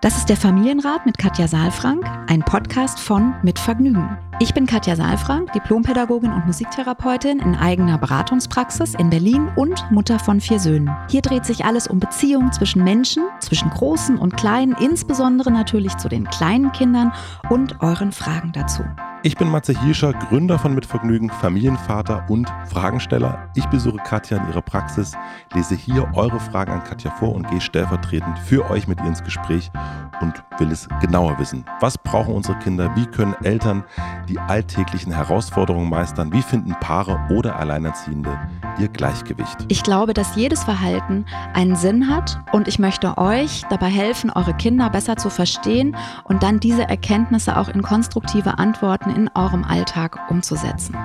Das ist der Familienrat mit Katja Saalfrank, ein Podcast von Mit Vergnügen. Ich bin Katja Saalfrank, Diplompädagogin und Musiktherapeutin in eigener Beratungspraxis in Berlin und Mutter von vier Söhnen. Hier dreht sich alles um Beziehungen zwischen Menschen, zwischen Großen und Kleinen, insbesondere natürlich zu den kleinen Kindern und euren Fragen dazu. Ich bin Matze Hirscher, Gründer von Mitvergnügen, Familienvater und Fragensteller. Ich besuche Katja in ihrer Praxis, lese hier eure Fragen an Katja vor und gehe stellvertretend für euch mit ihr ins Gespräch und will es genauer wissen. Was brauchen unsere Kinder? Wie können Eltern die alltäglichen Herausforderungen meistern? Wie finden Paare oder Alleinerziehende ihr Gleichgewicht? Ich glaube, dass jedes Verhalten einen Sinn hat und ich möchte euch dabei helfen, eure Kinder besser zu verstehen und dann diese Erkenntnisse auch in konstruktive Antworten in eurem Alltag umzusetzen.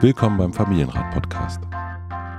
Willkommen beim Familienrat-Podcast.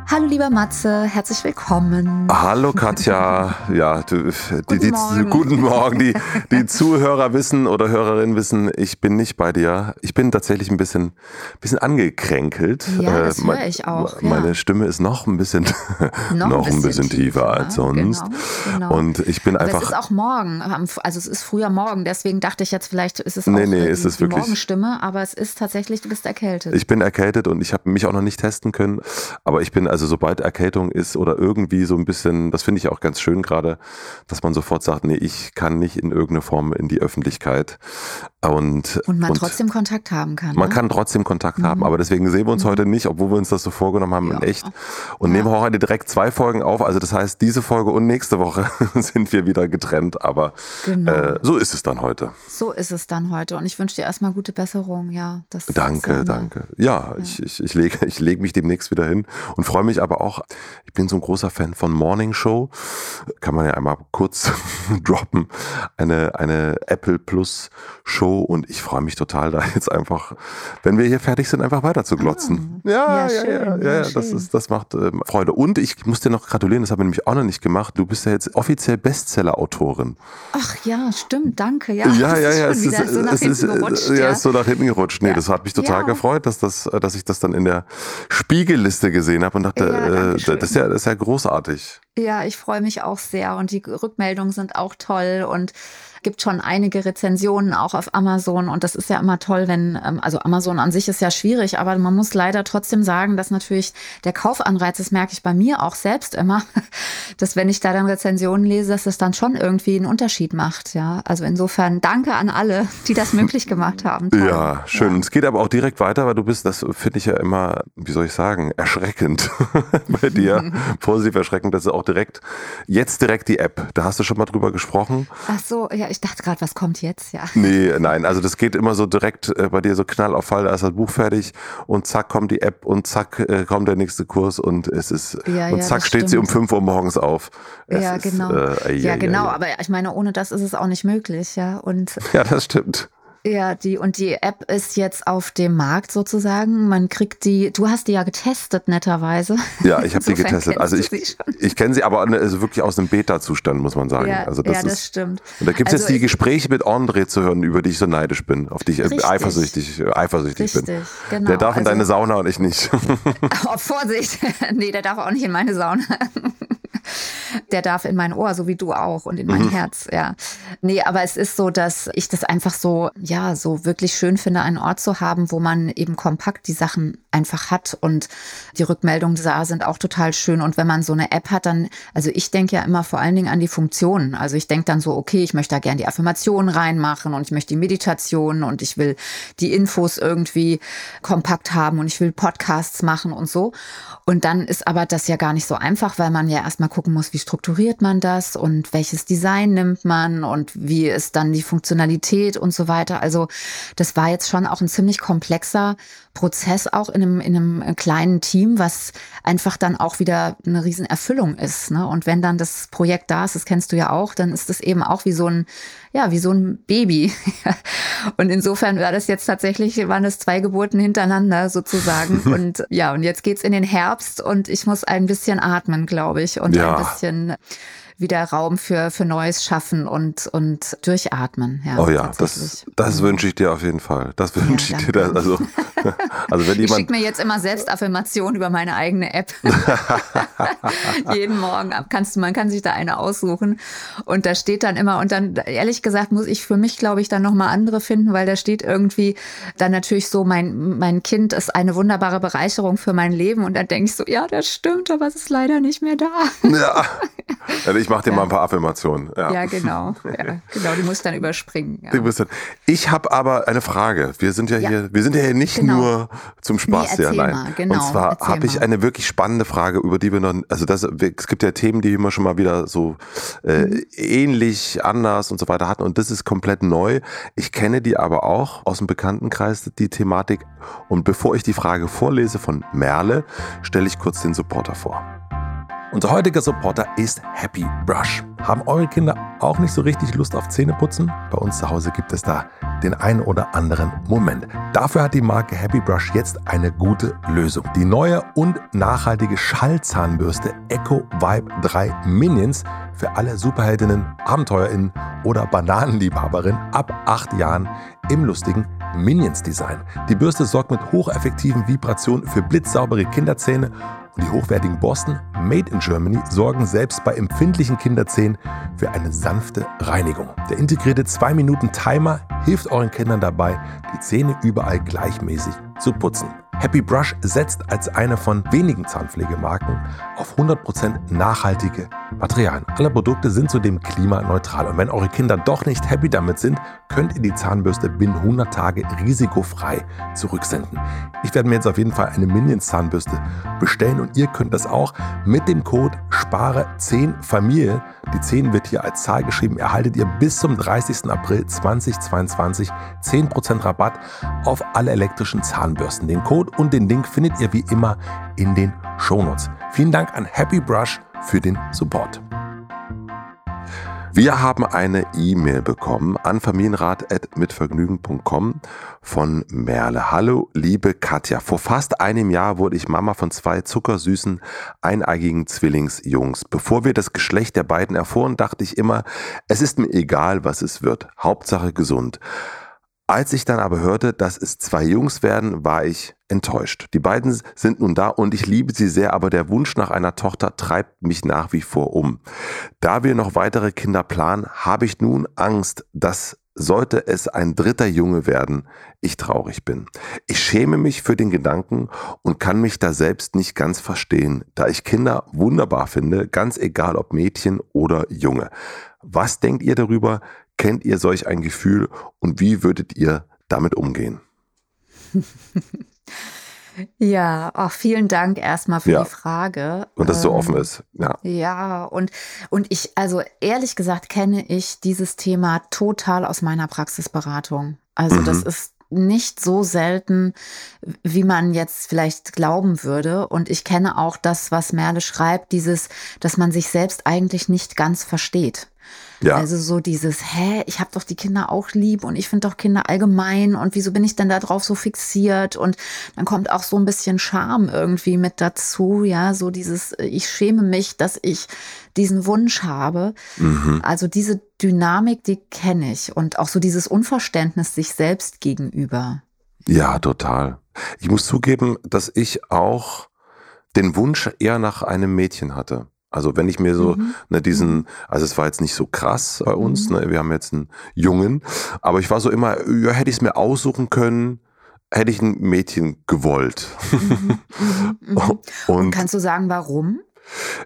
Hallo lieber Matze, herzlich willkommen. Hallo Katja. Ja, du, guten, die, Morgen. guten Morgen. Die, die Zuhörer wissen oder Hörerinnen wissen, ich bin nicht bei dir. Ich bin tatsächlich ein bisschen, bisschen angekränkelt. Ja, das Äh, höre ich auch. Ja. Meine Stimme ist noch ein bisschen, noch, ein bisschen tiefer als sonst. Genau, genau. Und ich bin Aber einfach. es ist auch morgen, also es ist früher Morgen, deswegen dachte ich jetzt vielleicht ist es Nee, auch nee, äh, es die, ist die wirklich- Morgenstimme, aber es ist tatsächlich, du bist erkältet. Ich bin erkältet und ich habe mich auch noch nicht testen können. Aber ich bin also, sobald Erkältung ist oder irgendwie so ein bisschen, das finde ich auch ganz schön gerade, dass man sofort sagt, nee, ich kann nicht in irgendeiner Form in die Öffentlichkeit. Und, und man trotzdem Kontakt haben kann. man ne? kann trotzdem Kontakt haben, aber deswegen sehen wir uns heute nicht, obwohl wir uns das so vorgenommen haben in Ja. echt. Und Ja. nehmen auch heute direkt zwei Folgen auf. Also das heißt, diese Folge und nächste Woche sind wir wieder getrennt. Aber Genau. äh, so ist es dann heute. So ist es dann heute und ich wünsche dir erstmal gute Besserung, ja. Danke, äh, danke. Ja, ich, ich, ich lege ich leg mich demnächst wieder hin und freue mich aber auch, ich bin so ein großer Fan von Morning Show. Kann man ja einmal kurz droppen. Eine, eine Apple Plus Show und ich freue mich total, da jetzt einfach, wenn wir hier fertig sind, einfach weiter zu glotzen. Ah. Ja, ja, schön, ja, ja, ja, ja, das, schön. ist, das macht ähm, Freude. Und ich muss dir noch gratulieren, das haben wir nämlich auch noch nicht gemacht. Du bist ja jetzt offiziell Bestseller-Autorin. Ach ja, stimmt, danke. Ja, Ja, ja, ja, es ist, so nach es ist, hinten gerutscht, ja, ja. ist so nach hinten gerutscht. Nee, Ja. das hat mich total Ja. gefreut, dass das, dass ich das dann in der Spiegelliste gesehen habe und dachte, Ja, äh, danke schön. das ist ja, das ist ja großartig. Ja, ich freue mich auch sehr und die Rückmeldungen sind auch toll und gibt schon einige Rezensionen auch auf Amazon und das ist ja immer toll, wenn, ähm, also Amazon an sich ist ja schwierig, aber man muss leider trotzdem sagen, dass natürlich der Kaufanreiz, das merke ich bei mir auch selbst immer, dass wenn ich da dann Rezensionen lese, dass es dann schon irgendwie einen Unterschied macht, ja. Also insofern danke an alle, die das möglich gemacht haben. Toll. Ja, schön. Es geht aber auch direkt weiter, weil du bist, das finde ich ja immer, wie soll ich sagen, erschreckend bei dir. Positiv erschreckend, dass du auch direkt, jetzt direkt die App. Da hast du schon mal drüber gesprochen. Ach so, ja, ich dachte gerade, was kommt jetzt, ja. Nee, nein, also das geht immer so direkt äh, bei dir so knall auf Fall, da ist das Buch fertig und zack kommt die App und zack äh, kommt der nächste Kurs und es ist Ja, und ja, zack steht sie um stimmt. 5 Uhr morgens auf. Es ja, ist, genau. äh, ei, ja, ei, genau. Aber ich meine, ohne das ist es auch nicht möglich, ja. Und Ja, das stimmt. Ja, die und die App ist jetzt auf dem Markt sozusagen. Man kriegt die. Du hast die ja getestet, netterweise. Ja, ich habe die getestet. Also ich, ich kenne sie aber also wirklich aus dem Beta-Zustand, muss man sagen. Ja, also das ja, ist, das stimmt. Und da gibt es Also jetzt die Gespräche mit André zu hören, über die ich so neidisch bin, auf die ich äh, Richtig. eifersüchtig, äh, eifersüchtig bin. Richtig, genau. Der darf in Also- deine Sauna und ich nicht. Oh, Vorsicht! nee, der darf auch nicht in meine Sauna. Der darf in mein Ohr, so wie du auch, und in mein Mhm. Herz, ja. Nee, aber es ist so, dass ich das einfach so, ja, so wirklich schön finde, einen Ort zu haben, wo man eben kompakt die Sachen einfach hat. Und die Rückmeldungen da sind auch total schön. Und wenn man so eine App hat, dann, also ich denke ja immer vor allen Dingen an die Funktionen. Also ich denke dann so, okay, ich möchte da gerne die Affirmationen reinmachen und ich möchte die Meditation und ich will die Infos irgendwie kompakt haben und ich will Podcasts machen und so. Und dann ist aber das ja gar nicht so einfach, weil man ja erstmal gucken muss, wie strukturiert man das und welches Design nimmt man und wie ist dann die Funktionalität und so weiter. Also das war jetzt schon auch ein ziemlich komplexer Prozess auch in einem, in einem kleinen Team, was einfach dann auch wieder eine Riesenerfüllung ist. Ne? Und wenn dann das Projekt da ist, das kennst du ja auch, dann ist das eben auch wie so ein, ja, wie so ein Baby. und insofern war das jetzt tatsächlich, waren es zwei Geburten hintereinander sozusagen. und ja, und jetzt geht's in den Herbst und ich muss ein bisschen atmen, glaube ich, und Ja. ein bisschen wieder Raum für, für Neues schaffen und, und durchatmen. Ja, Oh ja, das, das wünsche ich dir auf jeden Fall. Das wünsche ich dir. also Also wenn ich schicke mir jetzt immer Selbstaffirmationen über meine eigene App. Jeden Morgen kannst du, man kann sich da eine aussuchen und da steht dann immer und dann ehrlich gesagt muss ich für mich glaube ich dann noch mal andere finden, weil da steht irgendwie dann natürlich so mein mein Kind ist eine wunderbare Bereicherung für mein Leben und dann denke ich so ja das stimmt, aber es ist leider nicht mehr da. Ja. Also ich mache dir ja. mal ein paar Affirmationen. Ja, ja genau. Ja, genau, die muss dann überspringen. Ja. Ich habe aber eine Frage. Wir sind ja, hier, wir sind ja hier nicht genau. nur zum Spaß nee, hier allein. Genau, und zwar habe ich eine wirklich spannende Frage, über die wir noch, also das, es gibt ja Themen, die wir schon mal wieder so äh, mhm. ähnlich, anders und so weiter hatten und das ist komplett neu. Ich kenne die aber auch aus dem Bekanntenkreis, die Thematik. Und bevor ich die Frage vorlese von Merle, stelle ich kurz den Supporter vor. Unser heutiger Supporter ist Happy Brush. Haben eure Kinder auch nicht so richtig Lust auf Zähneputzen? Bei uns zu Hause gibt es da den einen oder anderen Moment. Dafür hat die Marke Happy Brush jetzt eine gute Lösung. Die neue und nachhaltige Schallzahnbürste Echo Vibe 3 Minions für alle Superheldinnen, AbenteuerInnen oder Bananenliebhaberinnen ab 8 Jahren im lustigen Minions-Design. Die Bürste sorgt mit hocheffektiven Vibrationen für blitzsaubere Kinderzähne und die hochwertigen Borsten Made in Germany sorgen selbst bei empfindlichen Kinderzähnen für eine sanfte Reinigung. Der integrierte 2-Minuten-Timer hilft euren Kindern dabei, die Zähne überall gleichmäßig zu putzen. Happy Brush setzt als eine von wenigen Zahnpflegemarken auf 100% nachhaltige Materialien. Alle Produkte sind zudem klimaneutral. Und wenn eure Kinder doch nicht happy damit sind, könnt ihr die Zahnbürste binnen 100 Tage risikofrei zurücksenden. Ich werde mir jetzt auf jeden Fall eine Minions Zahnbürste bestellen und ihr könnt das auch mit dem Code SPARE10FAMILIE. Die 10 wird hier als Zahl geschrieben. Erhaltet ihr bis zum 30. April 2022 10% Rabatt auf alle elektrischen Zahnbürsten. Den Code und den Link findet ihr wie immer in den Shownotes. Vielen Dank an Happy Brush für den Support. Wir haben eine E-Mail bekommen an familienrat.mitvergnügen.com von Merle. Hallo, liebe Katja. Vor fast einem Jahr wurde ich Mama von zwei zuckersüßen, eineigigen Zwillingsjungs. Bevor wir das Geschlecht der beiden erfuhren, dachte ich immer, es ist mir egal, was es wird. Hauptsache gesund. Als ich dann aber hörte, dass es zwei Jungs werden, war ich enttäuscht. Die beiden sind nun da und ich liebe sie sehr, aber der Wunsch nach einer Tochter treibt mich nach wie vor um. Da wir noch weitere Kinder planen, habe ich nun Angst, dass sollte es ein dritter Junge werden, ich traurig bin. Ich schäme mich für den Gedanken und kann mich da selbst nicht ganz verstehen, da ich Kinder wunderbar finde, ganz egal ob Mädchen oder Junge. Was denkt ihr darüber? Kennt ihr solch ein Gefühl und wie würdet ihr damit umgehen? Ja, auch vielen Dank erstmal für ja. die Frage. Und dass es so offen ähm, ist, ja. Ja, und, und ich, also ehrlich gesagt, kenne ich dieses Thema total aus meiner Praxisberatung. Also, mhm. das ist nicht so selten, wie man jetzt vielleicht glauben würde. Und ich kenne auch das, was Merle schreibt, dieses, dass man sich selbst eigentlich nicht ganz versteht. Ja. Also so dieses, hä, ich habe doch die Kinder auch lieb und ich finde doch Kinder allgemein und wieso bin ich denn da drauf so fixiert? Und dann kommt auch so ein bisschen Scham irgendwie mit dazu, ja, so dieses, ich schäme mich, dass ich diesen Wunsch habe. Mhm. Also diese Dynamik, die kenne ich und auch so dieses Unverständnis sich selbst gegenüber. Ja, total. Ich muss zugeben, dass ich auch den Wunsch eher nach einem Mädchen hatte. Also wenn ich mir so mhm. ne, diesen, mhm. also es war jetzt nicht so krass bei uns, mhm. ne, wir haben jetzt einen Jungen, aber ich war so immer, ja, hätte ich es mir aussuchen können, hätte ich ein Mädchen gewollt. Mhm. mhm. mhm. Und, Und kannst du sagen, warum?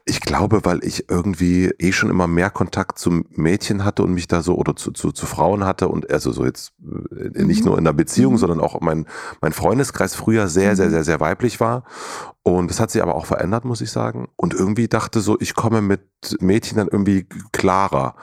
Ich glaube, weil ich irgendwie eh schon immer mehr Kontakt zu Mädchen hatte und mich da so oder zu, zu, zu Frauen hatte und also so jetzt äh, nicht nur in der Beziehung, sondern auch mein, mein Freundeskreis früher sehr, sehr, sehr, sehr weiblich war. Und das hat sich aber auch verändert, muss ich sagen. Und irgendwie dachte so, ich komme mit Mädchen dann irgendwie klarer.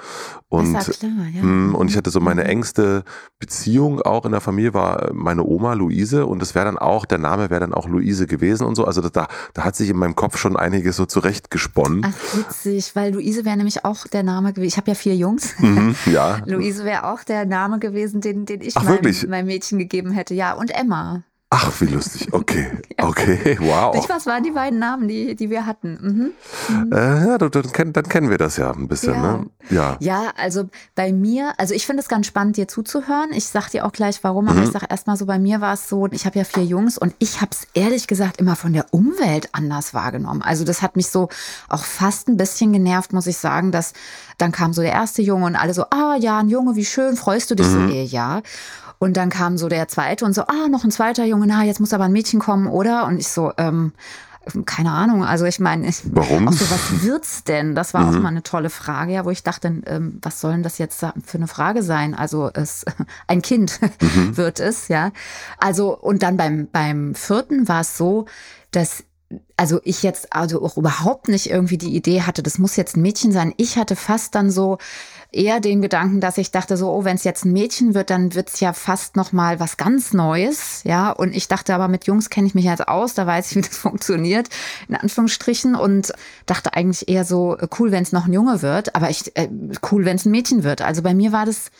Und, klar, ja. mh, und ich hatte so meine mhm. engste Beziehung auch in der Familie war meine Oma Luise und das wäre dann auch, der Name wäre dann auch Luise gewesen und so. Also da, da hat sich in meinem Kopf schon einiges so zurechtgesponnen. Ach, witzig, weil Luise wäre nämlich auch der Name gewesen. Ich habe ja vier Jungs. Mhm, ja. Luise wäre auch der Name gewesen, den, den ich Ach, meinem, meinem Mädchen gegeben hätte. Ja, und Emma. Ach, wie lustig. Okay. Okay, wow. Nicht, was waren die beiden Namen, die, die wir hatten? Mhm. Mhm. Äh, ja, dann, dann, dann, kennen wir das ja ein bisschen, ja. ne? Ja. Ja, also bei mir, also ich finde es ganz spannend, dir zuzuhören. Ich sag dir auch gleich warum, aber mhm. ich sag erstmal so, bei mir war es so, ich habe ja vier Jungs und ich habe es ehrlich gesagt immer von der Umwelt anders wahrgenommen. Also das hat mich so auch fast ein bisschen genervt, muss ich sagen, dass dann kam so der erste Junge und alle so, ah ja, ein Junge, wie schön, freust du dich so, eh, ja. Und dann kam so der zweite und so, ah, noch ein zweiter Junge, na, jetzt muss aber ein Mädchen kommen, oder? Und ich so, ähm, keine Ahnung, also ich meine, Warum? Auch so, was wird's denn? Das war mhm. auch mal eine tolle Frage, ja, wo ich dachte, ähm, was soll denn das jetzt für eine Frage sein? Also es, ein Kind mhm. wird es, ja. Also, und dann beim, beim vierten war es so, dass also ich jetzt also auch überhaupt nicht irgendwie die Idee hatte, das muss jetzt ein Mädchen sein. Ich hatte fast dann so, eher den Gedanken, dass ich dachte so, oh, wenn es jetzt ein Mädchen wird, dann wird's ja fast noch mal was ganz Neues, ja. Und ich dachte aber, mit Jungs kenne ich mich jetzt aus, da weiß ich, wie das funktioniert, in Anführungsstrichen. Und dachte eigentlich eher so, äh, cool, wenn es noch ein Junge wird, aber ich, äh, cool, wenn es ein Mädchen wird. Also bei mir war das,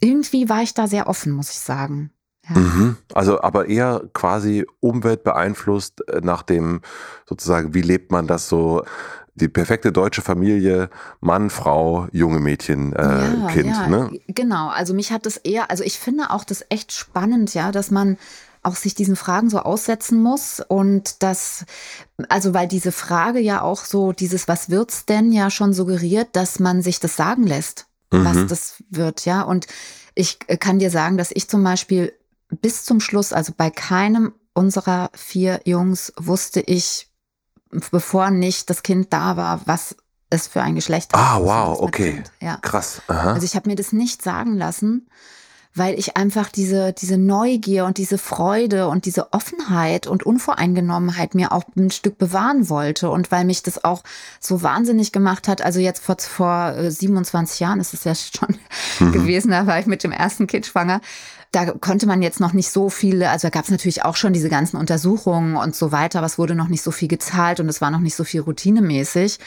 irgendwie war ich da sehr offen, muss ich sagen. Ja. Mhm. Also aber eher quasi umweltbeeinflusst äh, nach dem sozusagen, wie lebt man das so die perfekte deutsche Familie, Mann, Frau, junge Mädchen, äh, ja, Kind. Ja, ne? Genau, also mich hat das eher, also ich finde auch das echt spannend, ja, dass man auch sich diesen Fragen so aussetzen muss und das, also weil diese Frage ja auch so, dieses Was wird's denn ja schon suggeriert, dass man sich das sagen lässt, mhm. was das wird, ja. Und ich kann dir sagen, dass ich zum Beispiel bis zum Schluss, also bei keinem unserer vier Jungs wusste ich, bevor nicht das Kind da war, was es für ein Geschlecht. Ah, wow, okay. Ja. Krass. Aha. Also ich habe mir das nicht sagen lassen, weil ich einfach diese, diese Neugier und diese Freude und diese Offenheit und Unvoreingenommenheit mir auch ein Stück bewahren wollte und weil mich das auch so wahnsinnig gemacht hat. Also jetzt vor, vor 27 äh, Jahren ist es ja schon mhm. gewesen, da war ich mit dem ersten Kind schwanger da konnte man jetzt noch nicht so viele, also da gab es natürlich auch schon diese ganzen Untersuchungen und so weiter, aber es wurde noch nicht so viel gezahlt und es war noch nicht so viel routinemäßig.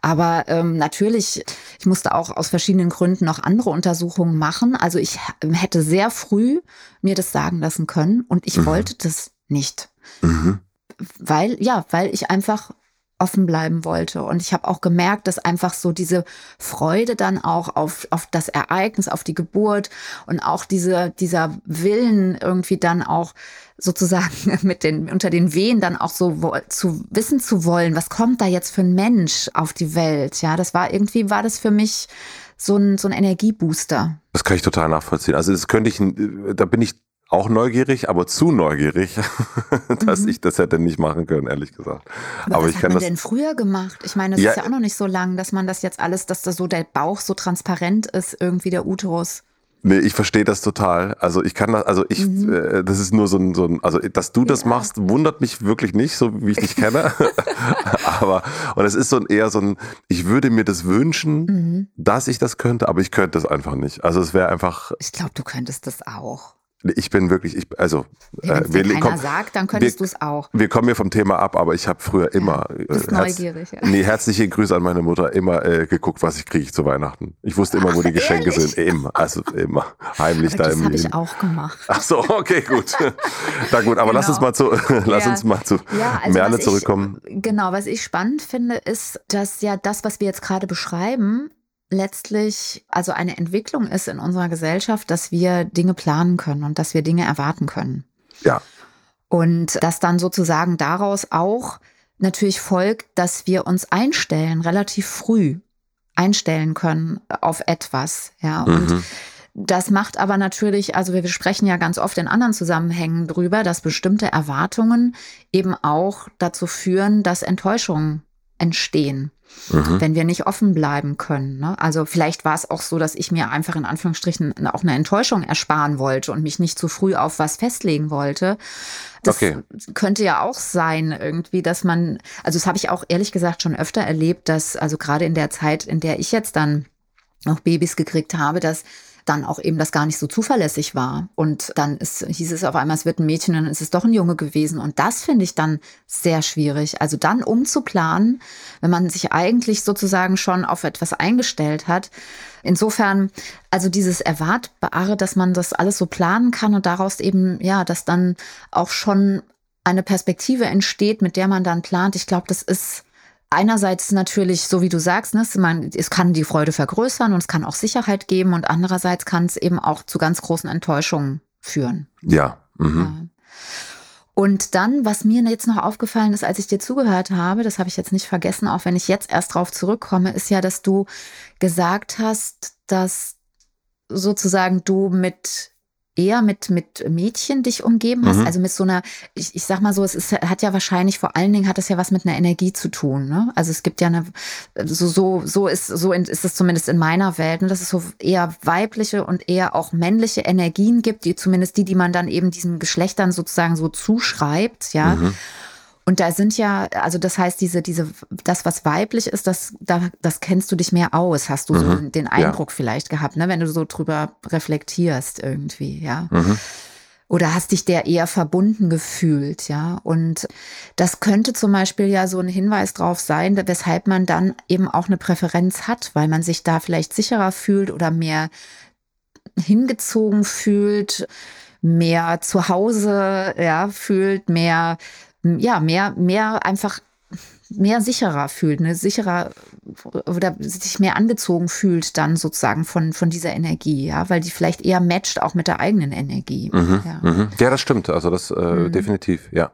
Aber ähm, natürlich, ich musste auch aus verschiedenen Gründen noch andere Untersuchungen machen. Also ich hätte sehr früh mir das sagen lassen können und ich mhm. wollte das nicht. Mhm. Weil, ja, weil ich einfach offen bleiben wollte. Und ich habe auch gemerkt, dass einfach so diese Freude dann auch auf, auf das Ereignis, auf die Geburt und auch diese, dieser Willen irgendwie dann auch sozusagen mit den, unter den Wehen dann auch so zu wissen zu wollen, was kommt da jetzt für ein Mensch auf die Welt? Ja, das war irgendwie, war das für mich so ein, so ein Energiebooster. Das kann ich total nachvollziehen. Also das könnte ich, da bin ich auch neugierig, aber zu neugierig, dass mhm. ich das hätte nicht machen können, ehrlich gesagt. Aber, aber was ich hat kann man das denn früher gemacht? Ich meine, das ja, ist ja auch noch nicht so lang, dass man das jetzt alles, dass da so der Bauch so transparent ist, irgendwie der Uterus. Nee, ich verstehe das total. Also ich kann das, also ich, mhm. äh, das ist nur so ein, so ein, also dass du das ja. machst, wundert mich wirklich nicht, so wie ich dich kenne. aber, und es ist so ein, eher so ein, ich würde mir das wünschen, mhm. dass ich das könnte, aber ich könnte das einfach nicht. Also es wäre einfach. Ich glaube, du könntest das auch. Ich bin wirklich, ich, also ja, wenn äh, wir, komm, sagt, dann könntest du es auch. Wir kommen hier vom Thema ab, aber ich habe früher immer ja, bist äh, herz, neugierig. Ja. Nee, herzliche Grüße an meine Mutter, immer äh, geguckt, was ich kriege zu Weihnachten. Ich wusste immer, wo die Geschenke ehrlich? sind, immer, also immer heimlich aber da das im. Das habe ich auch gemacht. Ach so, okay, gut. Na gut, aber genau. lass uns mal zu, lass uns mal zu also Merle zurückkommen. Ich, genau, was ich spannend finde, ist, dass ja das, was wir jetzt gerade beschreiben, letztlich also eine Entwicklung ist in unserer Gesellschaft, dass wir Dinge planen können und dass wir Dinge erwarten können. Ja. Und dass dann sozusagen daraus auch natürlich folgt, dass wir uns einstellen, relativ früh einstellen können auf etwas. Ja. Und mhm. das macht aber natürlich, also wir sprechen ja ganz oft in anderen Zusammenhängen drüber, dass bestimmte Erwartungen eben auch dazu führen, dass Enttäuschungen entstehen mhm. wenn wir nicht offen bleiben können. Ne? Also vielleicht war es auch so, dass ich mir einfach in Anführungsstrichen auch eine Enttäuschung ersparen wollte und mich nicht zu früh auf was festlegen wollte. Das okay. könnte ja auch sein, irgendwie, dass man, also das habe ich auch ehrlich gesagt schon öfter erlebt, dass, also gerade in der Zeit, in der ich jetzt dann noch Babys gekriegt habe, dass dann auch eben das gar nicht so zuverlässig war. Und dann ist, hieß es auf einmal, es wird ein Mädchen, dann ist es doch ein Junge gewesen. Und das finde ich dann sehr schwierig. Also dann umzuplanen, wenn man sich eigentlich sozusagen schon auf etwas eingestellt hat. Insofern, also dieses Erwartbare, dass man das alles so planen kann und daraus eben, ja, dass dann auch schon eine Perspektive entsteht, mit der man dann plant. Ich glaube, das ist einerseits natürlich, so wie du sagst, ne, es kann die Freude vergrößern und es kann auch Sicherheit geben und andererseits kann es eben auch zu ganz großen Enttäuschungen führen. Ja. Mhm. ja. Und dann, was mir jetzt noch aufgefallen ist, als ich dir zugehört habe, das habe ich jetzt nicht vergessen, auch wenn ich jetzt erst drauf zurückkomme, ist ja, dass du gesagt hast, dass sozusagen du mit eher mit, mit Mädchen dich umgeben hast, mhm. also mit so einer, ich, ich sag mal so, es ist, hat ja wahrscheinlich vor allen Dingen hat es ja was mit einer Energie zu tun. Ne? Also es gibt ja eine, so, so, so ist, so ist es zumindest in meiner Welt, ne? dass es so eher weibliche und eher auch männliche Energien gibt, die zumindest die, die man dann eben diesen Geschlechtern sozusagen so zuschreibt, ja. Mhm. Und da sind ja, also das heißt, diese, diese, das, was weiblich ist, das, da, das kennst du dich mehr aus, hast du mhm. so den Eindruck ja. vielleicht gehabt, ne, wenn du so drüber reflektierst irgendwie, ja. Mhm. Oder hast dich der eher verbunden gefühlt, ja. Und das könnte zum Beispiel ja so ein Hinweis drauf sein, weshalb man dann eben auch eine Präferenz hat, weil man sich da vielleicht sicherer fühlt oder mehr hingezogen fühlt, mehr zu Hause, ja, fühlt, mehr ja, mehr, mehr einfach mehr sicherer fühlt, ne, sicherer oder sich mehr angezogen fühlt dann sozusagen von, von dieser Energie, ja, weil die vielleicht eher matcht auch mit der eigenen Energie. Mhm, ja. Mhm. ja. das stimmt, also das äh, mhm. definitiv, ja.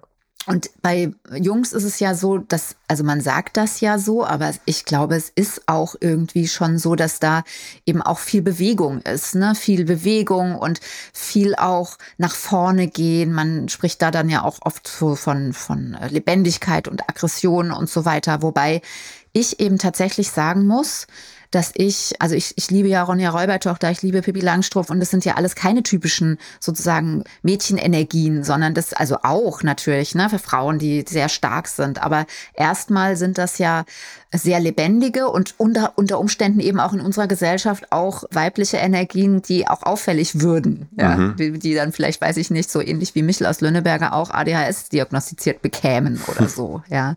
Und bei Jungs ist es ja so, dass, also man sagt das ja so, aber ich glaube, es ist auch irgendwie schon so, dass da eben auch viel Bewegung ist, ne? Viel Bewegung und viel auch nach vorne gehen. Man spricht da dann ja auch oft so von, von Lebendigkeit und Aggression und so weiter. Wobei ich eben tatsächlich sagen muss, dass ich, also ich, ich liebe ja Ronja Räubertochter, ich liebe Pippi Langstrumpf und das sind ja alles keine typischen sozusagen Mädchenenergien, sondern das also auch natürlich, ne, für Frauen, die sehr stark sind. Aber erstmal sind das ja sehr lebendige und unter, unter Umständen eben auch in unserer Gesellschaft auch weibliche Energien, die auch auffällig würden. Ja? Mhm. Die, die, dann vielleicht, weiß ich nicht, so ähnlich wie Michel aus Lönneberger auch ADHS diagnostiziert bekämen oder so. ja.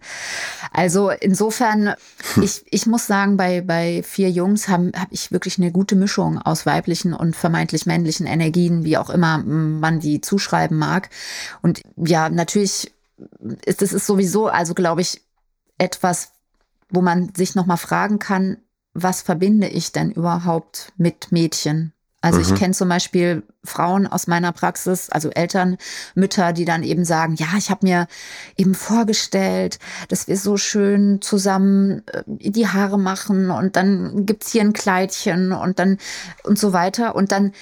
Also insofern, ich, ich muss sagen, bei, bei vier Jungs habe hab ich wirklich eine gute Mischung aus weiblichen und vermeintlich männlichen Energien, wie auch immer man die zuschreiben mag. Und ja, natürlich ist es sowieso, also glaube ich, etwas, wo man sich nochmal fragen kann, was verbinde ich denn überhaupt mit Mädchen? Also mhm. ich kenne zum Beispiel Frauen aus meiner Praxis, also Eltern, Mütter, die dann eben sagen, ja, ich habe mir eben vorgestellt, dass wir so schön zusammen äh, die Haare machen und dann gibt's hier ein Kleidchen und dann und so weiter. Und dann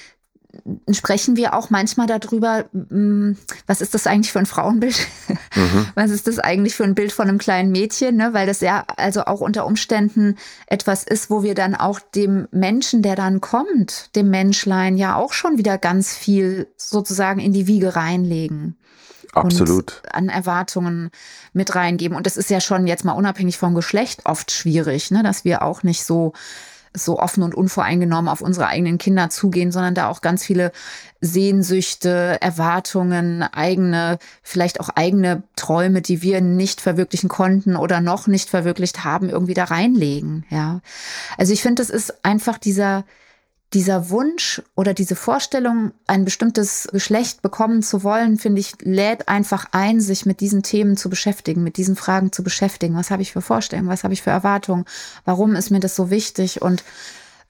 sprechen wir auch manchmal darüber, hm, was ist das eigentlich für ein Frauenbild? Mhm. Was ist das eigentlich für ein Bild von einem kleinen Mädchen? Ne? Weil das ja also auch unter Umständen etwas ist, wo wir dann auch dem Menschen, der dann kommt, dem Menschlein ja auch schon wieder ganz viel sozusagen in die Wiege reinlegen. Absolut. An Erwartungen mit reingeben. Und das ist ja schon jetzt mal unabhängig vom Geschlecht oft schwierig, ne? dass wir auch nicht so so offen und unvoreingenommen auf unsere eigenen Kinder zugehen, sondern da auch ganz viele Sehnsüchte, Erwartungen, eigene, vielleicht auch eigene Träume, die wir nicht verwirklichen konnten oder noch nicht verwirklicht haben, irgendwie da reinlegen. Ja. Also ich finde, das ist einfach dieser, dieser Wunsch oder diese Vorstellung, ein bestimmtes Geschlecht bekommen zu wollen, finde ich, lädt einfach ein, sich mit diesen Themen zu beschäftigen, mit diesen Fragen zu beschäftigen. Was habe ich für Vorstellungen? Was habe ich für Erwartungen? Warum ist mir das so wichtig? Und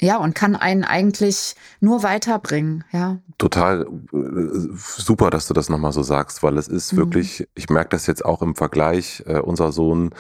ja, und kann einen eigentlich nur weiterbringen, ja. Total äh, super, dass du das nochmal so sagst, weil es ist mhm. wirklich, ich merke das jetzt auch im Vergleich, äh, unser Sohn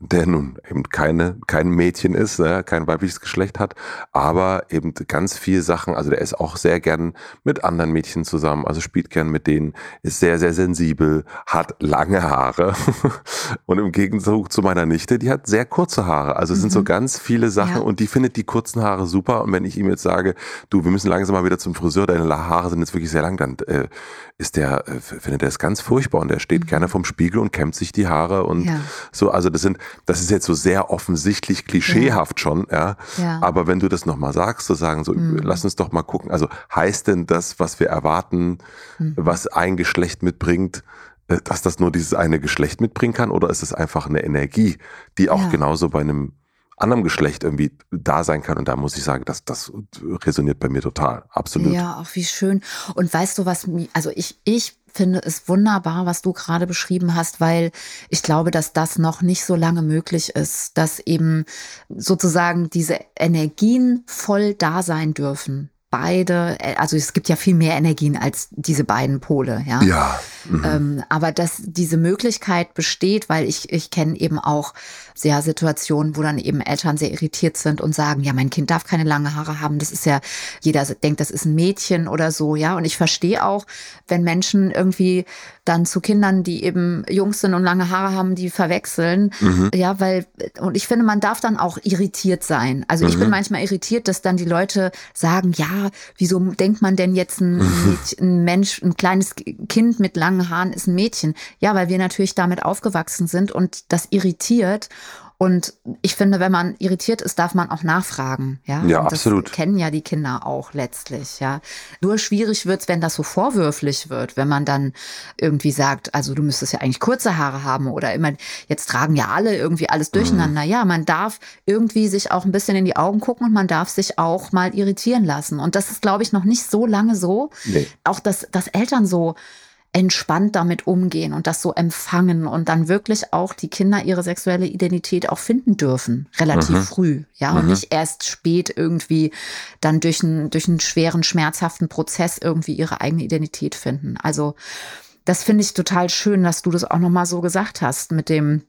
der nun eben keine, kein Mädchen ist, äh, kein weibliches Geschlecht hat, aber eben ganz viel Sachen, also der ist auch sehr gern mit anderen Mädchen zusammen, also spielt gern mit denen, ist sehr, sehr sensibel, hat lange Haare und im Gegenzug zu meiner Nichte, die hat sehr kurze Haare, also es mhm. sind so mhm. ganz viele Sachen ja. und die findet die kurzen Haare super und wenn ich ihm jetzt sage, du, wir müssen langsam mal wieder zum Friseur, deine Haare sind jetzt wirklich sehr lang, dann äh, ist der, äh, findet er es ganz furchtbar und der steht mhm. gerne vorm Spiegel und kämmt sich die Haare und ja. so, also das sind das ist jetzt so sehr offensichtlich klischeehaft ja. schon, ja? ja. Aber wenn du das nochmal sagst, zu sagen, so, mhm. lass uns doch mal gucken. Also heißt denn das, was wir erwarten, mhm. was ein Geschlecht mitbringt, äh, dass das nur dieses eine Geschlecht mitbringen kann? Oder ist es einfach eine Energie, die auch ja. genauso bei einem anderem Geschlecht irgendwie da sein kann. Und da muss ich sagen, das, das resoniert bei mir total. Absolut. Ja, auch wie schön. Und weißt du, was mir, also ich, ich finde es wunderbar, was du gerade beschrieben hast, weil ich glaube, dass das noch nicht so lange möglich ist, dass eben sozusagen diese Energien voll da sein dürfen beide, also es gibt ja viel mehr Energien als diese beiden Pole, ja. Ja. Mhm. Ähm, aber dass diese Möglichkeit besteht, weil ich, ich kenne eben auch sehr Situationen, wo dann eben Eltern sehr irritiert sind und sagen, ja, mein Kind darf keine lange Haare haben. Das ist ja, jeder denkt, das ist ein Mädchen oder so, ja. Und ich verstehe auch, wenn Menschen irgendwie dann zu Kindern, die eben Jungs sind und lange Haare haben, die verwechseln. Mhm. Ja, weil, und ich finde, man darf dann auch irritiert sein. Also mhm. ich bin mhm. manchmal irritiert, dass dann die Leute sagen, ja, wieso denkt man denn jetzt ein, mhm. Mädchen, ein Mensch, ein kleines Kind mit langen Haaren ist ein Mädchen? Ja, weil wir natürlich damit aufgewachsen sind und das irritiert. Und ich finde, wenn man irritiert ist, darf man auch nachfragen. Ja, ja das absolut. kennen ja die Kinder auch letztlich. Ja, nur schwierig wird's, wenn das so vorwürflich wird, wenn man dann irgendwie sagt, also du müsstest ja eigentlich kurze Haare haben oder immer, jetzt tragen ja alle irgendwie alles durcheinander. Mhm. Ja, man darf irgendwie sich auch ein bisschen in die Augen gucken und man darf sich auch mal irritieren lassen. Und das ist, glaube ich, noch nicht so lange so. Nee. Auch, dass, dass Eltern so entspannt damit umgehen und das so empfangen und dann wirklich auch die Kinder ihre sexuelle Identität auch finden dürfen, relativ mhm. früh, ja, mhm. und nicht erst spät irgendwie dann durch einen, durch einen schweren, schmerzhaften Prozess irgendwie ihre eigene Identität finden. Also, das finde ich total schön, dass du das auch nochmal so gesagt hast mit dem,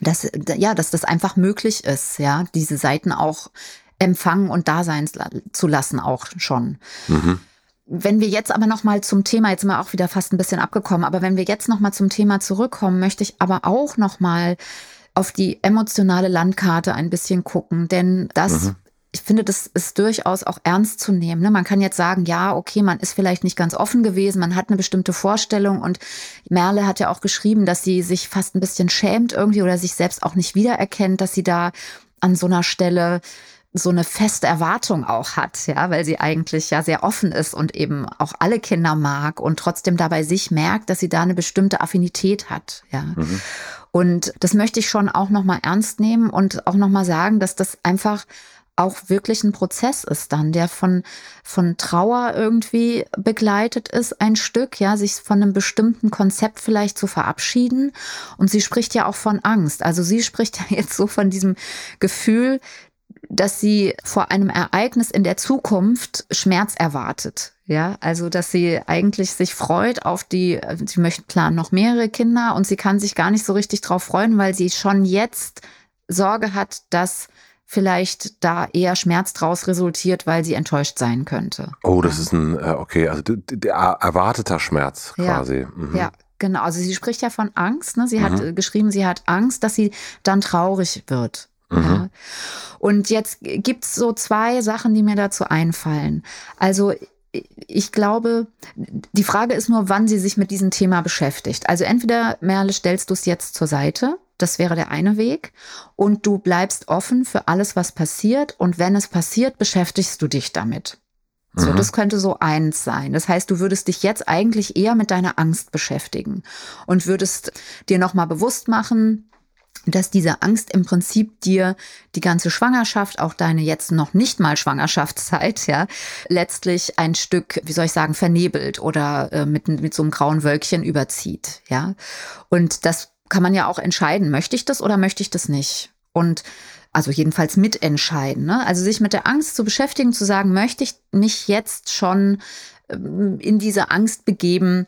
dass, ja, dass das einfach möglich ist, ja, diese Seiten auch empfangen und da sein zu lassen auch schon. Mhm. Wenn wir jetzt aber noch mal zum Thema, jetzt sind wir auch wieder fast ein bisschen abgekommen, aber wenn wir jetzt noch mal zum Thema zurückkommen, möchte ich aber auch noch mal auf die emotionale Landkarte ein bisschen gucken, denn das mhm. Ich finde, das ist durchaus auch ernst zu nehmen. Ne? Man kann jetzt sagen, ja, okay, man ist vielleicht nicht ganz offen gewesen, man hat eine bestimmte Vorstellung und Merle hat ja auch geschrieben, dass sie sich fast ein bisschen schämt irgendwie oder sich selbst auch nicht wiedererkennt, dass sie da an so einer Stelle so eine feste Erwartung auch hat, ja, weil sie eigentlich ja sehr offen ist und eben auch alle Kinder mag und trotzdem dabei sich merkt, dass sie da eine bestimmte Affinität hat, ja. Mhm. Und das möchte ich schon auch nochmal ernst nehmen und auch nochmal sagen, dass das einfach auch wirklich ein Prozess ist dann, der von, von Trauer irgendwie begleitet ist, ein Stück, ja, sich von einem bestimmten Konzept vielleicht zu verabschieden. Und sie spricht ja auch von Angst. Also sie spricht ja jetzt so von diesem Gefühl, dass sie vor einem Ereignis in der Zukunft Schmerz erwartet. Ja, also dass sie eigentlich sich freut auf die, sie möchte planen noch mehrere Kinder und sie kann sich gar nicht so richtig drauf freuen, weil sie schon jetzt Sorge hat, dass vielleicht da eher Schmerz draus resultiert, weil sie enttäuscht sein könnte. Oh, das ja. ist ein, äh, okay, also der erwarteter Schmerz quasi. Ja, mhm. ja. Genau, also sie spricht ja von Angst. Ne? Sie mhm. hat geschrieben, sie hat Angst, dass sie dann traurig wird. Mhm. Ja. Und jetzt gibt es so zwei Sachen, die mir dazu einfallen. Also ich glaube, die Frage ist nur, wann sie sich mit diesem Thema beschäftigt. Also entweder, Merle, stellst du es jetzt zur Seite, das wäre der eine Weg, und du bleibst offen für alles, was passiert, und wenn es passiert, beschäftigst du dich damit. So, mhm. das könnte so eins sein. Das heißt, du würdest dich jetzt eigentlich eher mit deiner Angst beschäftigen und würdest dir nochmal bewusst machen, dass diese Angst im Prinzip dir die ganze Schwangerschaft, auch deine jetzt noch nicht mal Schwangerschaftszeit, ja, letztlich ein Stück, wie soll ich sagen, vernebelt oder äh, mit, mit so einem grauen Wölkchen überzieht, ja. Und das kann man ja auch entscheiden, möchte ich das oder möchte ich das nicht? Und also jedenfalls mitentscheiden. Ne? Also sich mit der Angst zu beschäftigen, zu sagen, möchte ich mich jetzt schon ähm, in diese Angst begeben,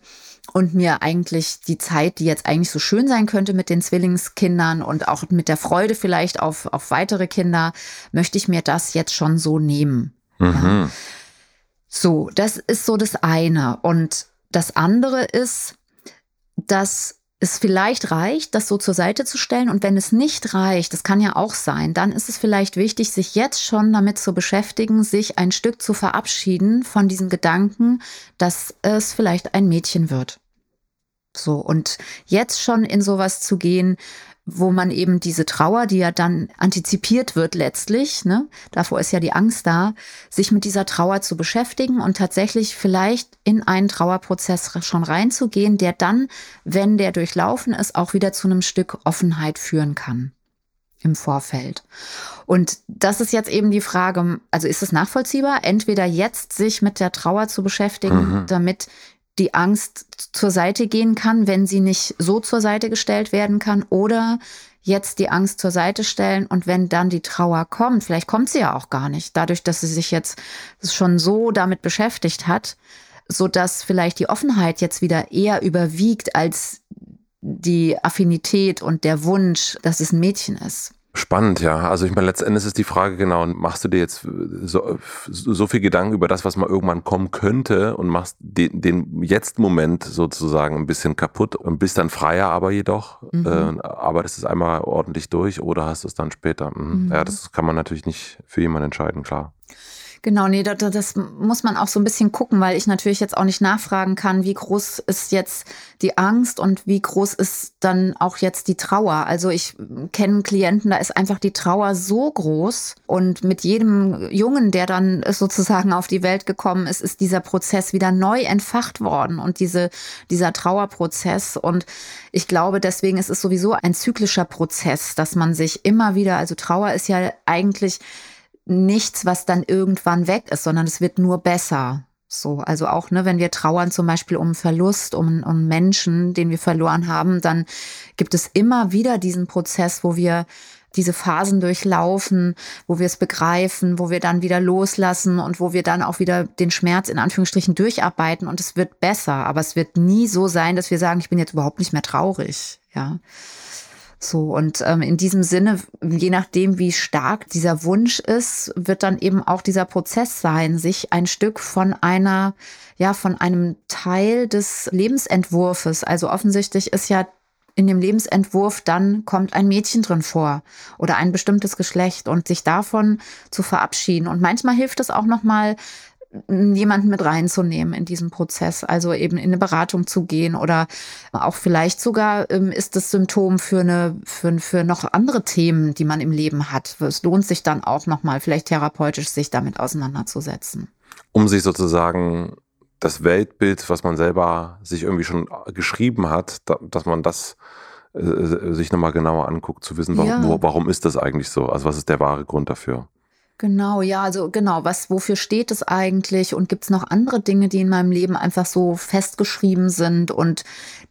und mir eigentlich die Zeit, die jetzt eigentlich so schön sein könnte mit den Zwillingskindern und auch mit der Freude vielleicht auf, auf weitere Kinder, möchte ich mir das jetzt schon so nehmen. Mhm. Ja. So, das ist so das eine. Und das andere ist, dass es vielleicht reicht, das so zur Seite zu stellen. Und wenn es nicht reicht, das kann ja auch sein, dann ist es vielleicht wichtig, sich jetzt schon damit zu beschäftigen, sich ein Stück zu verabschieden von diesem Gedanken, dass es vielleicht ein Mädchen wird. So, und jetzt schon in sowas zu gehen, wo man eben diese Trauer, die ja dann antizipiert wird letztlich, ne, davor ist ja die Angst da, sich mit dieser Trauer zu beschäftigen und tatsächlich vielleicht in einen Trauerprozess schon reinzugehen, der dann, wenn der durchlaufen ist, auch wieder zu einem Stück Offenheit führen kann im Vorfeld. Und das ist jetzt eben die Frage, also ist es nachvollziehbar, entweder jetzt sich mit der Trauer zu beschäftigen, mhm. damit die Angst zur Seite gehen kann, wenn sie nicht so zur Seite gestellt werden kann, oder jetzt die Angst zur Seite stellen und wenn dann die Trauer kommt, vielleicht kommt sie ja auch gar nicht, dadurch, dass sie sich jetzt schon so damit beschäftigt hat, so dass vielleicht die Offenheit jetzt wieder eher überwiegt als die Affinität und der Wunsch, dass es ein Mädchen ist. Spannend, ja. Also ich meine, letztendlich ist die Frage genau, machst du dir jetzt so, so viel Gedanken über das, was mal irgendwann kommen könnte und machst den, den Jetzt-Moment sozusagen ein bisschen kaputt und bist dann freier aber jedoch, mhm. äh, arbeitest es einmal ordentlich durch oder hast du es dann später? Mhm. Mhm. Ja, das kann man natürlich nicht für jemanden entscheiden, klar. Genau, nee, das, das, muss man auch so ein bisschen gucken, weil ich natürlich jetzt auch nicht nachfragen kann, wie groß ist jetzt die Angst und wie groß ist dann auch jetzt die Trauer. Also ich kenne Klienten, da ist einfach die Trauer so groß und mit jedem Jungen, der dann sozusagen auf die Welt gekommen ist, ist dieser Prozess wieder neu entfacht worden und diese, dieser Trauerprozess. Und ich glaube, deswegen ist es sowieso ein zyklischer Prozess, dass man sich immer wieder, also Trauer ist ja eigentlich nichts, was dann irgendwann weg ist, sondern es wird nur besser. So, also auch, ne, wenn wir trauern zum Beispiel um Verlust, um, um Menschen, den wir verloren haben, dann gibt es immer wieder diesen Prozess, wo wir diese Phasen durchlaufen, wo wir es begreifen, wo wir dann wieder loslassen und wo wir dann auch wieder den Schmerz in Anführungsstrichen durcharbeiten und es wird besser. Aber es wird nie so sein, dass wir sagen, ich bin jetzt überhaupt nicht mehr traurig. Ja. So, und ähm, in diesem Sinne, je nachdem, wie stark dieser Wunsch ist, wird dann eben auch dieser Prozess sein, sich ein Stück von einer, ja, von einem Teil des Lebensentwurfes, also offensichtlich ist ja in dem Lebensentwurf dann kommt ein Mädchen drin vor oder ein bestimmtes Geschlecht und sich davon zu verabschieden. Und manchmal hilft es auch nochmal, jemanden mit reinzunehmen in diesen Prozess, also eben in eine Beratung zu gehen oder auch vielleicht sogar ähm, ist das Symptom für eine für, für noch andere Themen, die man im Leben hat. Es lohnt sich dann auch noch mal vielleicht therapeutisch sich damit auseinanderzusetzen. Um sich sozusagen das Weltbild, was man selber sich irgendwie schon geschrieben hat, dass man das äh, sich nochmal genauer anguckt, zu wissen, warum, ja. warum ist das eigentlich so? Also was ist der wahre Grund dafür? Genau, ja, also genau, was, wofür steht es eigentlich? Und gibt es noch andere Dinge, die in meinem Leben einfach so festgeschrieben sind und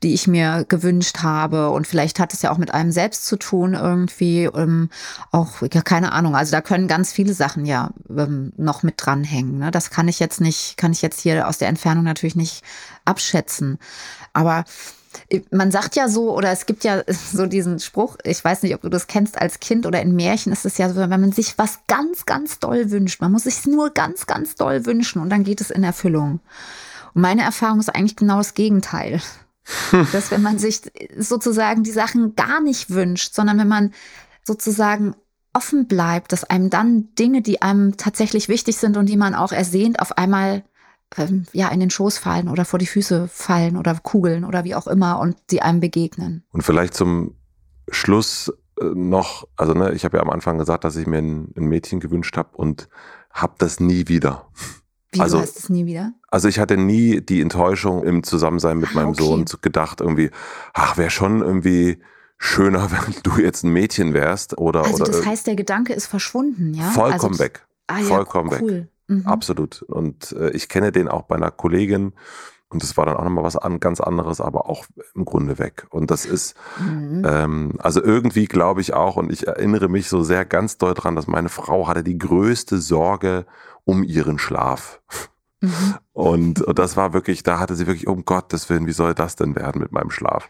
die ich mir gewünscht habe? Und vielleicht hat es ja auch mit einem selbst zu tun, irgendwie, ähm, auch, ja, keine Ahnung. Also da können ganz viele Sachen ja ähm, noch mit dranhängen. Ne? Das kann ich jetzt nicht, kann ich jetzt hier aus der Entfernung natürlich nicht abschätzen. Aber man sagt ja so, oder es gibt ja so diesen Spruch, ich weiß nicht, ob du das kennst als Kind oder in Märchen ist es ja so, wenn man sich was ganz, ganz doll wünscht, man muss sich nur ganz, ganz doll wünschen und dann geht es in Erfüllung. Und meine Erfahrung ist eigentlich genau das Gegenteil. Dass wenn man sich sozusagen die Sachen gar nicht wünscht, sondern wenn man sozusagen offen bleibt, dass einem dann Dinge, die einem tatsächlich wichtig sind und die man auch ersehnt, auf einmal ähm, ja, in den Schoß fallen oder vor die Füße fallen oder kugeln oder wie auch immer und sie einem begegnen. Und vielleicht zum Schluss äh, noch, also ne, ich habe ja am Anfang gesagt, dass ich mir ein, ein Mädchen gewünscht habe und habe das nie wieder. Wie also, heißt es nie wieder? Also ich hatte nie die Enttäuschung im Zusammensein mit ah, meinem okay. Sohn gedacht, irgendwie, ach, wäre schon irgendwie schöner, wenn du jetzt ein Mädchen wärst oder. Also das heißt, der Gedanke ist verschwunden, ja? Vollkommen also, weg. Ah, ja, vollkommen cool. weg. Mhm. Absolut. Und äh, ich kenne den auch bei einer Kollegin. Und das war dann auch nochmal was an, ganz anderes, aber auch im Grunde weg. Und das ist, mhm. ähm, also irgendwie glaube ich auch, und ich erinnere mich so sehr ganz doll dran, dass meine Frau hatte die größte Sorge um ihren Schlaf. Mhm. Und, und das war wirklich, da hatte sie wirklich, um Gottes Willen, wie soll das denn werden mit meinem Schlaf?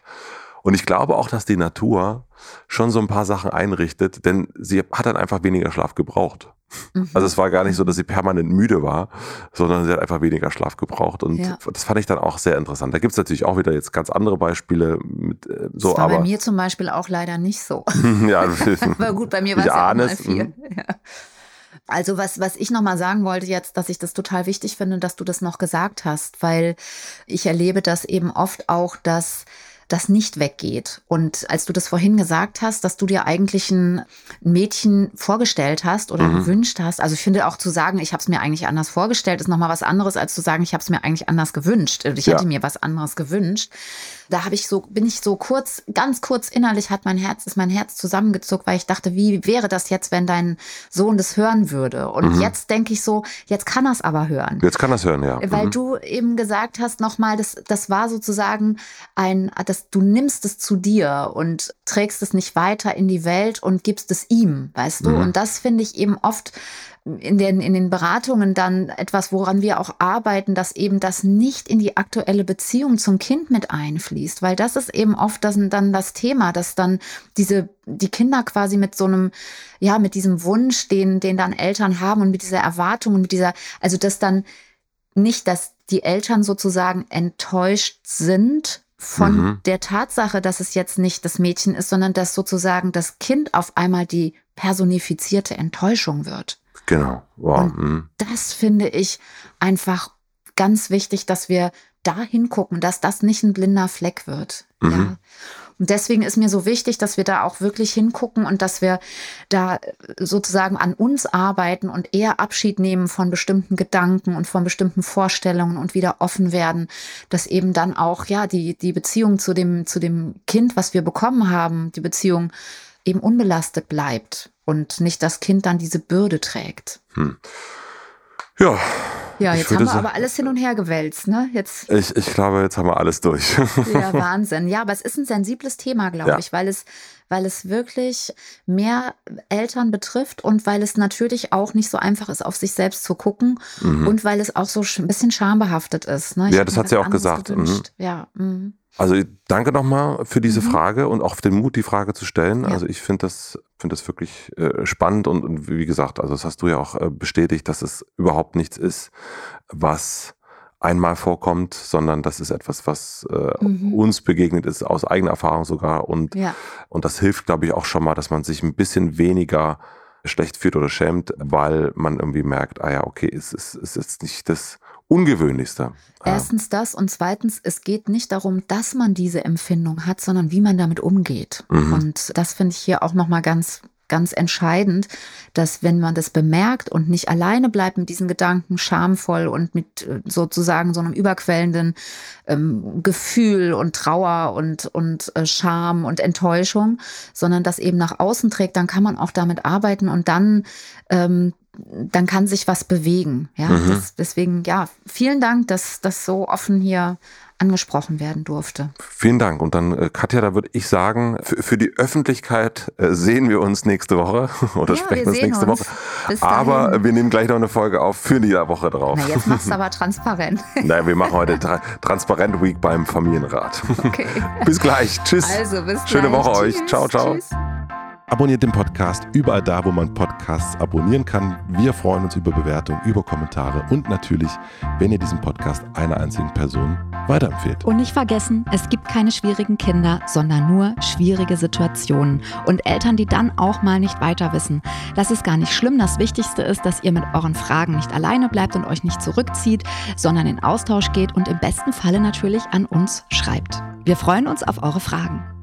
Und ich glaube auch, dass die Natur schon so ein paar Sachen einrichtet, denn sie hat dann einfach weniger Schlaf gebraucht. Mhm. Also es war gar nicht so, dass sie permanent müde war, sondern sie hat einfach weniger Schlaf gebraucht. Und ja. das fand ich dann auch sehr interessant. Da gibt es natürlich auch wieder jetzt ganz andere Beispiele. Mit, äh, so, das war aber bei mir zum Beispiel auch leider nicht so. ja, aber gut, bei mir war es ja auch mal. Mhm. Ja. Also was, was ich nochmal sagen wollte jetzt, dass ich das total wichtig finde, dass du das noch gesagt hast, weil ich erlebe das eben oft auch, dass das nicht weggeht. Und als du das vorhin gesagt hast, dass du dir eigentlich ein Mädchen vorgestellt hast oder mhm. gewünscht hast, also ich finde auch zu sagen, ich habe es mir eigentlich anders vorgestellt, ist nochmal was anderes, als zu sagen, ich habe es mir eigentlich anders gewünscht. Ich hätte ja. mir was anderes gewünscht. Da habe ich so, bin ich so kurz, ganz kurz innerlich hat mein Herz, ist mein Herz zusammengezuckt, weil ich dachte, wie wäre das jetzt, wenn dein Sohn das hören würde? Und mhm. jetzt denke ich so, jetzt kann er es aber hören. Jetzt kann er es hören, ja. Weil mhm. du eben gesagt hast nochmal, das, das war sozusagen ein, das, du nimmst es zu dir und trägst es nicht weiter in die Welt und gibst es ihm, weißt du? Mhm. Und das finde ich eben oft in den, in den Beratungen dann etwas, woran wir auch arbeiten, dass eben das nicht in die aktuelle Beziehung zum Kind mit einfließt, weil das ist eben oft das, dann das Thema, dass dann diese, die Kinder quasi mit so einem, ja, mit diesem Wunsch, den, den dann Eltern haben und mit dieser Erwartung und mit dieser, also dass dann nicht, dass die Eltern sozusagen enttäuscht sind von mhm. der Tatsache, dass es jetzt nicht das Mädchen ist, sondern dass sozusagen das Kind auf einmal die personifizierte Enttäuschung wird. Genau. Wow. Mhm. Das finde ich einfach ganz wichtig, dass wir da hingucken, dass das nicht ein blinder Fleck wird. Mhm. Ja. Und deswegen ist mir so wichtig, dass wir da auch wirklich hingucken und dass wir da sozusagen an uns arbeiten und eher Abschied nehmen von bestimmten Gedanken und von bestimmten Vorstellungen und wieder offen werden, dass eben dann auch, ja, die, die Beziehung zu dem, zu dem Kind, was wir bekommen haben, die Beziehung eben unbelastet bleibt und nicht das Kind dann diese Bürde trägt. Hm. Ja. Ja, jetzt haben wir aber alles hin und her gewälzt, ne? Jetzt. Ich, ich glaube, jetzt haben wir alles durch. Ja, Wahnsinn. Ja, aber es ist ein sensibles Thema, glaube ja. ich, weil es, weil es wirklich mehr Eltern betrifft und weil es natürlich auch nicht so einfach ist, auf sich selbst zu gucken mhm. und weil es auch so ein bisschen schambehaftet ist. Ne? ja, das hat sie auch gesagt. Mhm. Ja. Mhm. Also danke nochmal für diese mhm. Frage und auch für den Mut, die Frage zu stellen. Ja. Also ich finde das, finde das wirklich äh, spannend und, und, wie gesagt, also das hast du ja auch äh, bestätigt, dass es überhaupt nichts ist, was einmal vorkommt, sondern das ist etwas, was äh, mhm. uns begegnet ist, aus eigener Erfahrung sogar. Und, ja. und das hilft, glaube ich, auch schon mal, dass man sich ein bisschen weniger schlecht fühlt oder schämt, weil man irgendwie merkt, ah ja, okay, es ist, es ist jetzt nicht das Ungewöhnlichste. Erstens das und zweitens, es geht nicht darum, dass man diese Empfindung hat, sondern wie man damit umgeht. Mhm. Und das finde ich hier auch nochmal ganz ganz entscheidend, dass wenn man das bemerkt und nicht alleine bleibt mit diesen Gedanken, schamvoll und mit äh, sozusagen so einem überquellenden ähm, Gefühl und Trauer und, und äh, Scham und Enttäuschung, sondern das eben nach außen trägt, dann kann man auch damit arbeiten und dann ähm, dann kann sich was bewegen. Ja, mhm. das, deswegen, ja, vielen Dank, dass das so offen hier angesprochen werden durfte. Vielen Dank. Und dann, äh, Katja, da würde ich sagen, für, für die Öffentlichkeit äh, sehen wir uns nächste Woche oder ja, sprechen uns nächste uns. Woche. Aber wir nehmen gleich noch eine Folge auf für die Woche drauf. Na, jetzt machst du aber transparent. Nein, wir machen heute Tra Transparent Week beim Familienrat. Okay. bis gleich. Tschüss. Also, bis Schöne gleich. Woche euch. Ciao, ciao. Tschüss. Abonniert den Podcast überall da, wo man Podcasts abonnieren kann. Wir freuen uns über Bewertungen, über Kommentare und natürlich, wenn ihr diesen Podcast einer einzigen Person weiterempfehlt. Und nicht vergessen, es gibt keine schwierigen Kinder, sondern nur schwierige Situationen und Eltern, die dann auch mal nicht weiter wissen. Das ist gar nicht schlimm. Das Wichtigste ist, dass ihr mit euren Fragen nicht alleine bleibt und euch nicht zurückzieht, sondern in Austausch geht und im besten Falle natürlich an uns schreibt. Wir freuen uns auf eure Fragen.